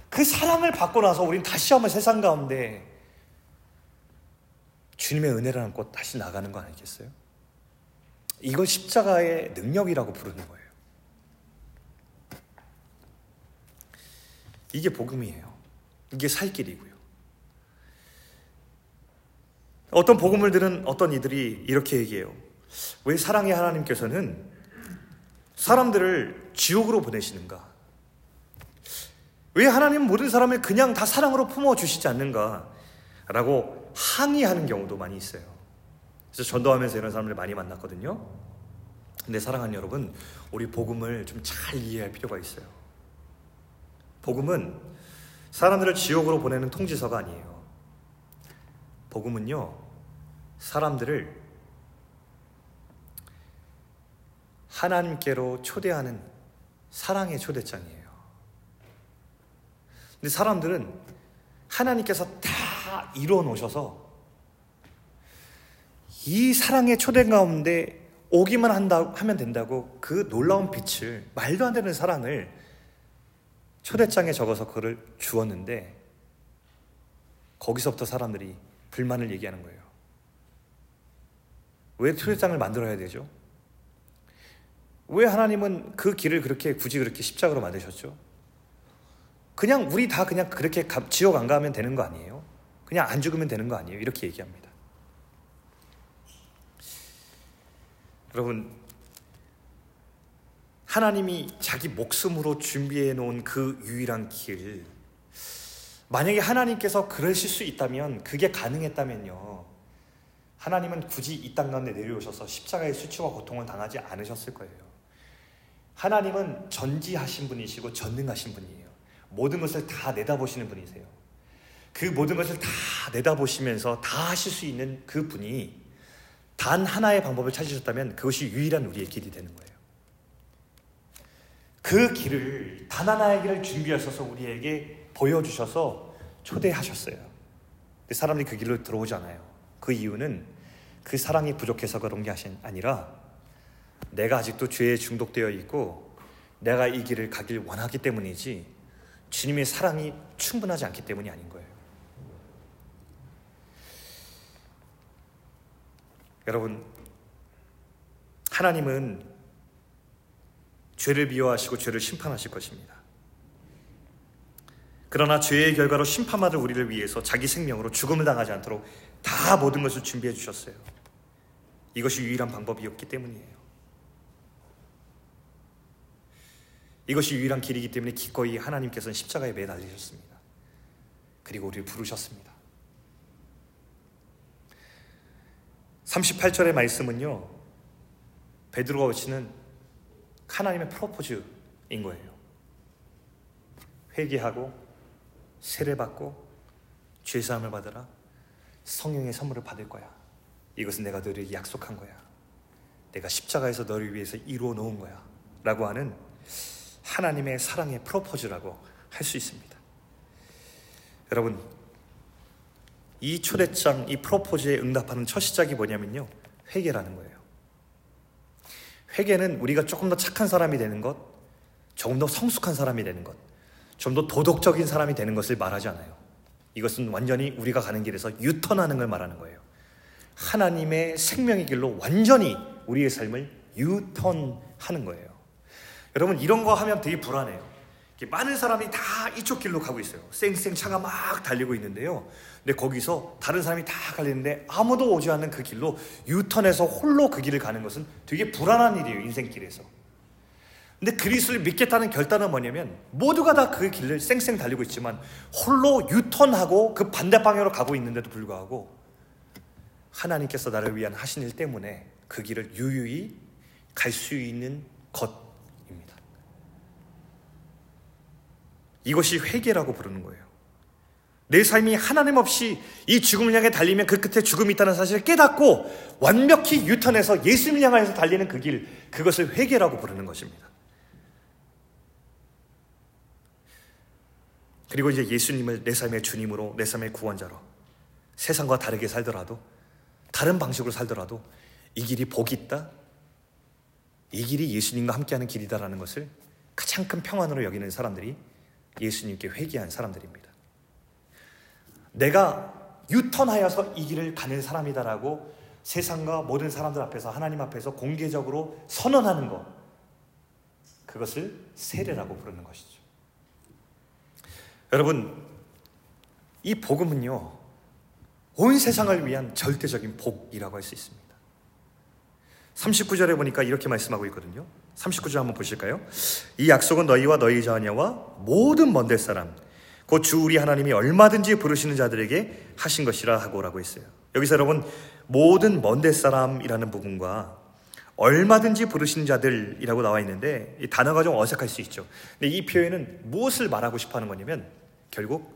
그 사랑을 받고 나서 우린 다시 한번 세상 가운데 주님의 은혜를 안고 다시 나가는 거 아니겠어요? 이걸 십자가의 능력이라고 부르는 거예요. 이게 복음이에요. 이게 살 길이고요. 어떤 복음을 들은 어떤 이들이 이렇게 얘기해요. 왜 사랑의 하나님께서는 사람들을 지옥으로 보내시는가? 왜 하나님 모든 사람을 그냥 다 사랑으로 품어주시지 않는가? 라고 항의하는 경우도 많이 있어요. 그래서 전도하면서 이런 사람들 많이 만났거든요. 근데 사랑하는 여러분, 우리 복음을 좀 잘 이해할 필요가 있어요. 복음은 사람들을 지옥으로 보내는 통지서가 아니에요. 복음은요, 사람들을 하나님께로 초대하는 사랑의 초대장이에요. 근데 사람들은 하나님께서 다 이루어 놓으셔서 이 사랑의 초대 가운데 오기만 한다, 하면 된다고 그 놀라운 빛을, 말도 안 되는 사랑을 초대장에 적어서 그를 주었는데 거기서부터 사람들이 불만을 얘기하는 거예요. 왜 초대장을 만들어야 되죠? 왜 하나님은 그 길을 그렇게 굳이 그렇게 십자가로 만드셨죠? 그냥 우리 다 그냥 그렇게 지옥 안 가면 되는 거 아니에요? 그냥 안 죽으면 되는 거 아니에요? 이렇게 얘기합니다. 여러분, 하나님이 자기 목숨으로 준비해 놓은 그 유일한 길, 만약에 하나님께서 그러실 수 있다면, 그게 가능했다면요, 하나님은 굳이 이 땅 가운데 내려오셔서 십자가의 수치와 고통을 당하지 않으셨을 거예요. 하나님은 전지하신 분이시고 전능하신 분이에요. 모든 것을 다 내다보시는 분이세요. 그 모든 것을 다 내다보시면서 다 하실 수 있는 그 분이 단 하나의 방법을 찾으셨다면 그것이 유일한 우리의 길이 되는 거예요. 그 길을 단 하나의 길을 준비하셔서 우리에게 보여주셔서 초대하셨어요. 근데 사람들이 그 길로 들어오지 않아요. 그 이유는 그 사랑이 부족해서 그런 게 아니라 내가 아직도 죄에 중독되어 있고 내가 이 길을 가길 원하기 때문이지 주님의 사랑이 충분하지 않기 때문이 아닌 거예요. 여러분, 하나님은 죄를 미워하시고 죄를 심판하실 것입니다. 그러나 죄의 결과로 심판받을 우리를 위해서 자기 생명으로 죽음을 당하지 않도록 다 모든 것을 준비해 주셨어요. 이것이 유일한 방법이었기 때문이에요. 이것이 유일한 길이기 때문에 기꺼이 하나님께서는 십자가에 매달리셨습니다. 그리고 우리를 부르셨습니다. 38절의 말씀은요. 베드로가 외치는 하나님의 프로포즈인 거예요. 회개하고 세례받고 죄 사함을 받으라 성령의 선물을 받을 거야. 이것은 내가 너에게 약속한 거야. 내가 십자가에서 너를 위해서 이루어 놓은 거야. 라고 하는 하나님의 사랑의 프로포즈라고 할 수 있습니다. 여러분, 이 초대장, 이 프로포즈에 응답하는 첫 시작이 뭐냐면요. 회개라는 거예요. 회개는 우리가 조금 더 착한 사람이 되는 것, 조금 더 성숙한 사람이 되는 것, 좀 더 도덕적인 사람이 되는 것을 말하지 않아요. 이것은 완전히 우리가 가는 길에서 유턴하는 걸 말하는 거예요. 하나님의 생명의 길로 완전히 우리의 삶을 유턴하는 거예요. 여러분 이런 거 하면 되게 불안해요. 많은 사람이 다 이쪽 길로 가고 있어요. 쌩쌩 차가 막 달리고 있는데요. 근데 거기서 다른 사람이 다 갈리는데 아무도 오지 않는 그 길로 유턴해서 홀로 그 길을 가는 것은 되게 불안한 일이에요. 인생길에서. 근데 그리스를 믿겠다는 결단은 뭐냐면 모두가 다 그 길을 쌩쌩 달리고 있지만 홀로 유턴하고 그 반대 방향으로 가고 있는데도 불구하고 하나님께서 나를 위한 하신 일 때문에 그 길을 유유히 갈 수 있는 것 이것이 회개라고 부르는 거예요. 내 삶이 하나님 없이 이 죽음을 향해 달리면 그 끝에 죽음이 있다는 사실을 깨닫고 완벽히 유턴해서 예수님을 향해서 달리는 그 길, 그것을 회개라고 부르는 것입니다. 그리고 이제 예수님을 내 삶의 주님으로, 내 삶의 구원자로 세상과 다르게 살더라도, 다른 방식으로 살더라도 이 길이 복이 있다? 이 길이 예수님과 함께하는 길이다라는 것을 가장 큰 평안으로 여기는 사람들이 예수님께 회개한 사람들입니다. 내가 유턴하여서 이 길을 가는 사람이다라고 세상과 모든 사람들 앞에서 하나님 앞에서 공개적으로 선언하는 것 그것을 세례라고 부르는 것이죠. 여러분 이 복음은요 온 세상을 위한 절대적인 복이라고 할 수 있습니다. 39절에 보니까 이렇게 말씀하고 있거든요. 39절 한번 보실까요? 이 약속은 너희와 너희 자녀와 모든 먼데 사람 곧 주 우리 하나님이 얼마든지 부르시는 자들에게 하신 것이라 하고라고 했어요. 여기서 여러분 모든 먼데 사람이라는 부분과 얼마든지 부르신 자들이라고 나와 있는데 이 단어가 좀 어색할 수 있죠. 근데 이 표현은 무엇을 말하고 싶어 하는 거냐면 결국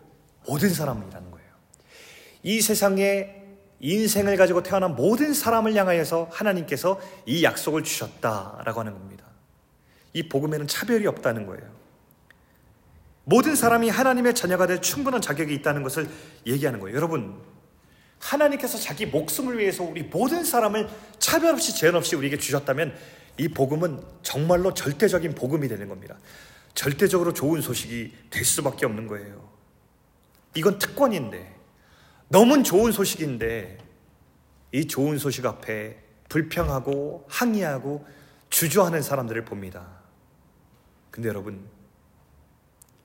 모든 사람이라는 거예요. 이 세상에 인생을 가지고 태어난 모든 사람을 향하여서 하나님께서 이 약속을 주셨다라고 하는 겁니다. 이 복음에는 차별이 없다는 거예요. 모든 사람이 하나님의 자녀가 될 충분한 자격이 있다는 것을 얘기하는 거예요. 여러분, 하나님께서 자기 목숨을 위해서 우리 모든 사람을 차별 없이 제한 없이 우리에게 주셨다면 이 복음은 정말로 절대적인 복음이 되는 겁니다. 절대적으로 좋은 소식이 될 수밖에 없는 거예요. 이건 특권인데, 너무 좋은 소식인데, 이 좋은 소식 앞에 불평하고 항의하고 주저하는 사람들을 봅니다. 근데 여러분,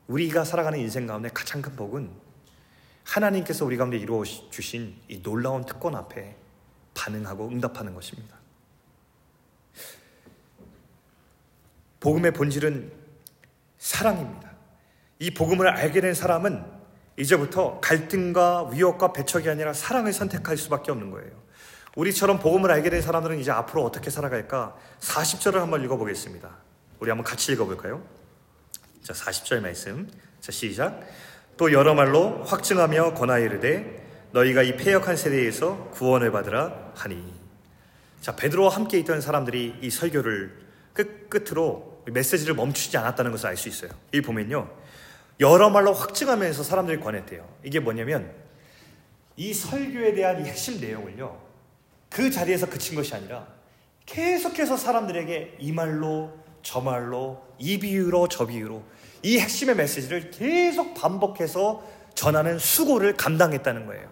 우리가 살아가는 인생 가운데 가장 큰 복은 하나님께서 우리 가운데 이루어 주신 이 놀라운 특권 앞에 반응하고 응답하는 것입니다. 복음의 본질은 사랑입니다. 이 복음을 알게 된 사람은 이제부터 갈등과 위협과 배척이 아니라 사랑을 선택할 수밖에 없는 거예요. 우리처럼 복음을 알게 된 사람들은 이제 앞으로 어떻게 살아갈까? 40절을 한번 읽어보겠습니다. 우리 한번 같이 읽어볼까요? 자, 40절 말씀. 자, 시작. 또 여러 말로 확증하며 권하여 이르되 너희가 이 폐역한 세대에서 구원을 받으라 하니. 자, 베드로와 함께 있던 사람들이 이 설교를 끝 끝으로 메시지를 멈추지 않았다는 것을 알 수 있어요. 이 보면요. 여러 말로 확증하면서 사람들이 권했대요. 이게 뭐냐면 이 설교에 대한 이 핵심 내용을요. 그 자리에서 그친 것이 아니라 계속해서 사람들에게 이 말로 저 말로 이 비유로 저 비유로 이 핵심의 메시지를 계속 반복해서 전하는 수고를 감당했다는 거예요.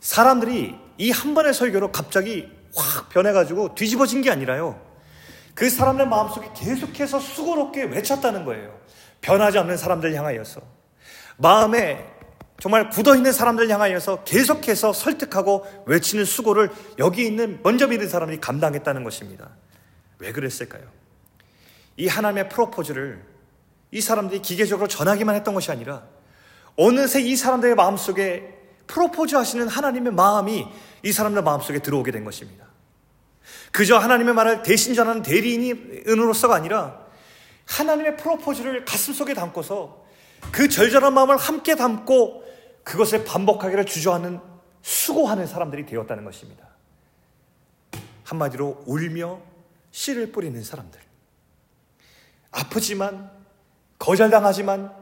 사람들이 이 한 번의 설교로 갑자기 확 변해가지고 뒤집어진 게 아니라요. 그 사람의 마음속에 계속해서 수고롭게 외쳤다는 거예요. 변하지 않는 사람들 향하여서. 마음에 정말 굳어있는 사람들 향하여서 계속해서 설득하고 외치는 수고를 여기 있는 먼저 믿은 사람들이 감당했다는 것입니다. 왜 그랬을까요? 이 하나님의 프로포즈를 이 사람들이 기계적으로 전하기만 했던 것이 아니라 어느새 이 사람들의 마음속에 프로포즈 하시는 하나님의 마음이 이 사람들 마음속에 들어오게 된 것입니다. 그저 하나님의 말을 대신 전하는 대리인으로서가 아니라 하나님의 프로포즈를 가슴속에 담고서 그 절절한 마음을 함께 담고 그것을 반복하기를 주저하는 수고하는 사람들이 되었다는 것입니다. 한마디로 울며 씨를 뿌리는 사람들. 아프지만, 거절당하지만,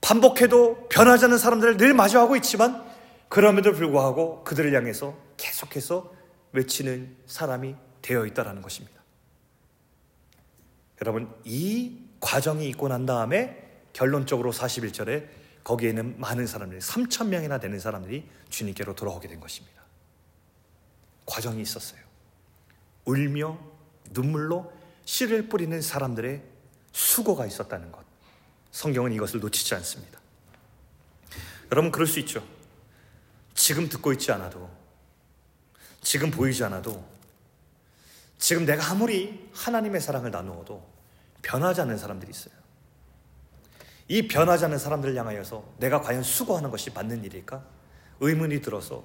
반복해도 변하지 않는 사람들을 늘 마주하고 있지만, 그럼에도 불구하고 그들을 향해서 계속해서 외치는 사람이 되어 있다는 것입니다. 여러분, 이 과정이 있고 난 다음에 결론적으로 41절에 거기에 는 많은 사람들이 3천 명이나 되는 사람들이 주님께로 돌아오게 된 것입니다. 과정이 있었어요. 울며 눈물로 씨를 뿌리는 사람들의 수고가 있었다는 것. 성경은 이것을 놓치지 않습니다. 여러분 그럴 수 있죠. 지금 듣고 있지 않아도 지금 보이지 않아도 지금 내가 아무리 하나님의 사랑을 나누어도 변하지 않는 사람들이 있어요. 이 변하지 않는 사람들을 향하여서 내가 과연 수고하는 것이 맞는 일일까? 의문이 들어서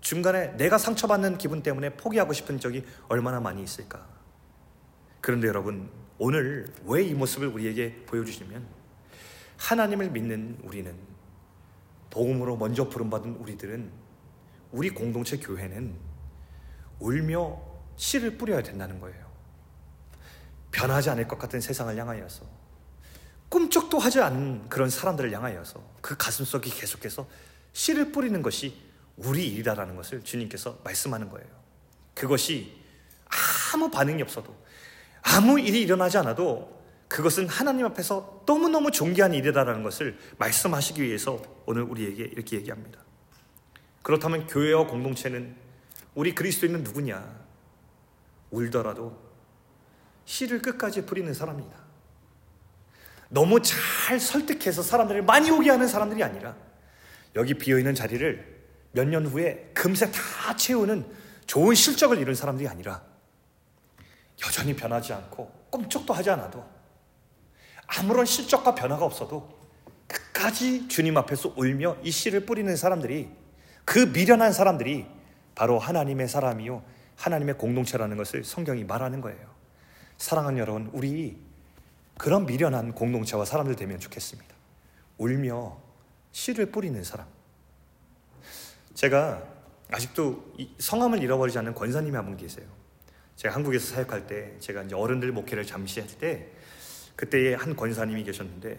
중간에 내가 상처받는 기분 때문에 포기하고 싶은 적이 얼마나 많이 있을까? 그런데 여러분, 오늘 왜 이 모습을 우리에게 보여주시면 하나님을 믿는 우리는 복음으로 먼저 부름받은 우리들은 우리 공동체 교회는 울며 씨를 뿌려야 된다는 거예요. 변하지 않을 것 같은 세상을 향하여서 꿈쩍도 하지 않는 그런 사람들을 향하여서 그 가슴속에 계속해서 씨를 뿌리는 것이 우리 일이다라는 것을 주님께서 말씀하는 거예요. 그것이 아무 반응이 없어도 아무 일이 일어나지 않아도 그것은 하나님 앞에서 너무너무 존귀한 일이다라는 것을 말씀하시기 위해서 오늘 우리에게 이렇게 얘기합니다. 그렇다면 교회와 공동체는 우리 그리스도인은 누구냐? 울더라도 씨를 끝까지 뿌리는 사람이다. 너무 잘 설득해서 사람들을 많이 오게 하는 사람들이 아니라 여기 비어있는 자리를 몇 년 후에 금세 다 채우는 좋은 실적을 이룬 사람들이 아니라 여전히 변하지 않고 꿈쩍도 하지 않아도 아무런 실적과 변화가 없어도 끝까지 주님 앞에서 울며 이 씨를 뿌리는 사람들이 그 미련한 사람들이 바로 하나님의 사람이요 하나님의 공동체라는 것을 성경이 말하는 거예요. 사랑하는 여러분, 우리 그런 미련한 공동체와 사람들 되면 좋겠습니다. 울며 씨를 뿌리는 사람. 제가 아직도 성함을 잃어버리지 않는 권사님이 한 분 계세요. 제가 한국에서 사역할 때 제가 이제 어른들 목회를 잠시 할 때 그때에 한 권사님이 계셨는데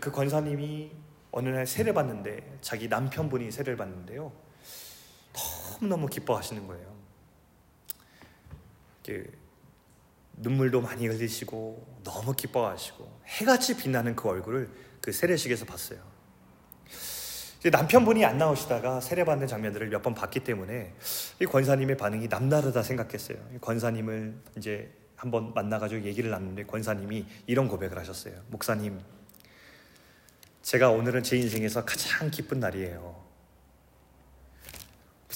그 권사님이 어느 날 세례 받는데 자기 남편분이 세례를 받는데요. 너무너무 기뻐하시는 거예요. 눈물도 많이 흘리시고 너무 기뻐하시고 해같이 빛나는 그 얼굴을 그 세례식에서 봤어요. 남편분이 안 나오시다가 세례받는 장면들을 몇 번 봤기 때문에 이 권사님의 반응이 남다르다 생각했어요. 권사님을 이제 한번 만나가지고 얘기를 나누는데 권사님이 이런 고백을 하셨어요. 목사님, 제가 오늘은 제 인생에서 가장 기쁜 날이에요.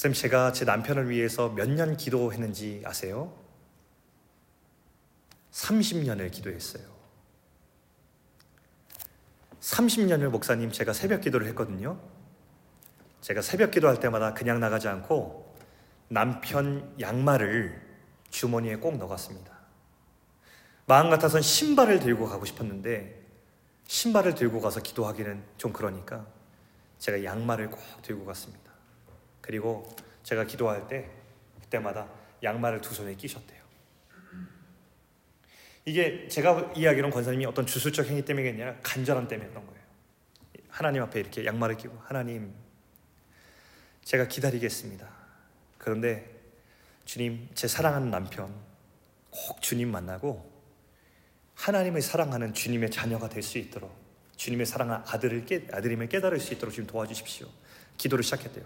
목사님, 제가 제 남편을 위해서 몇 년 기도했는지 아세요? 30년을 기도했어요. 30년을 목사님 제가 새벽 기도를 했거든요. 제가 새벽 기도할 때마다 그냥 나가지 않고 남편 양말을 주머니에 꼭 넣었습니다. 마음 같아선 신발을 들고 가고 싶었는데 신발을 들고 가서 기도하기는 좀 그러니까 제가 양말을 꼭 들고 갔습니다. 그리고 제가 기도할 때 그때마다 양말을 두 손에 끼셨대요. 이게 제가 이야기하는 권사님이 어떤 주술적 행위 때문이 아니라 간절함 때문이었던 거예요. 하나님 앞에 이렇게 양말을 끼고 하나님 제가 기다리겠습니다. 그런데 주님 제 사랑하는 남편 꼭 주님 만나고 하나님을 사랑하는 주님의 자녀가 될 수 있도록 주님의 사랑하는 아들을 깨, 아들임을 깨달을 수 있도록 좀 도와주십시오. 기도를 시작했대요.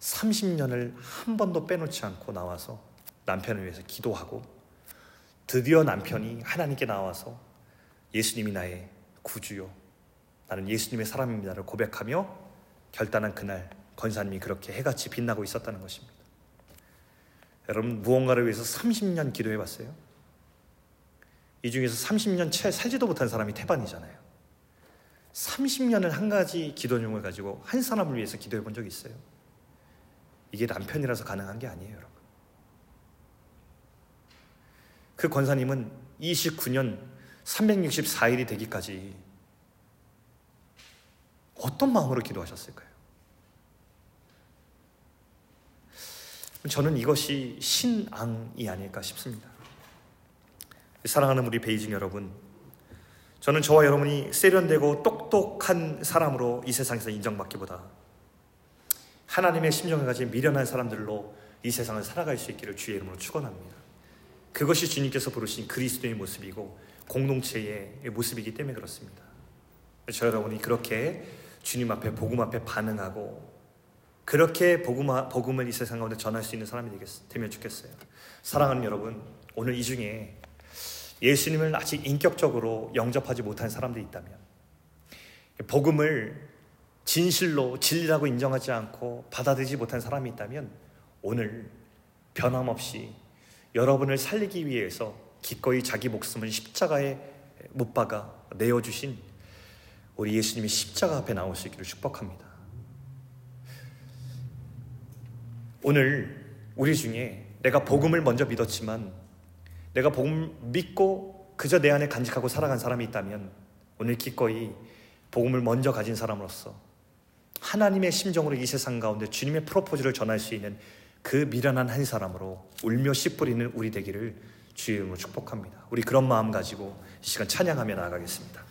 30년을 한 번도 빼놓지 않고 나와서 남편을 위해서 기도하고 드디어 남편이 하나님께 나와서 예수님이 나의 구주요. 나는 예수님의 사람입니다를 고백하며 결단한 그날 권사님이 그렇게 해같이 빛나고 있었다는 것입니다. 여러분 무언가를 위해서 30년 기도해 봤어요? 이 중에서 30년 채 살지도 못한 사람이 태반이잖아요. 30년을 한 가지 기도 내용을 가지고 한 사람을 위해서 기도해 본 적이 있어요. 이게 남편이라서 가능한 게 아니에요, 여러분. 그 권사님은 29년 364일이 되기까지 어떤 마음으로 기도하셨을까요? 저는 이것이 신앙이 아닐까 싶습니다. 사랑하는 우리 베이징 여러분, 저는 저와 여러분이 세련되고 똑똑한 사람으로 이 세상에서 인정받기보다 하나님의 심정을 가진 미련한 사람들로 이 세상을 살아갈 수 있기를 주의 이름으로 축원합니다. 그것이 주님께서 부르신 그리스도의 모습이고 공동체의 모습이기 때문에 그렇습니다. 저 여러분이 그렇게 주님 앞에 복음 앞에 반응하고 그렇게 복음, 복음을 이 세상 가운데 전할 수 있는 사람이 되면 좋겠어요. 사랑하는 여러분, 오늘 이 중에 예수님을 아직 인격적으로 영접하지 못한 사람들이 있다면 복음을 진실로 진리라고 인정하지 않고 받아들이지 못한 사람이 있다면 오늘 변함없이 여러분을 살리기 위해서 기꺼이 자기 목숨을 십자가에 못 박아 내어주신 우리 예수님이 십자가 앞에 나올 수 있기를 축복합니다. 오늘 우리 중에 내가 복음을 먼저 믿었지만 내가 복음 믿고 그저 내 안에 간직하고 살아간 사람이 있다면 오늘 기꺼이 복음을 먼저 가진 사람으로서 하나님의 심정으로 이 세상 가운데 주님의 프로포즈를 전할 수 있는 그 미련한 한 사람으로 울며 씨 뿌리는 우리 되기를 주의 이름으로 축복합니다. 우리 그런 마음 가지고 이 시간 찬양하며 나아가겠습니다.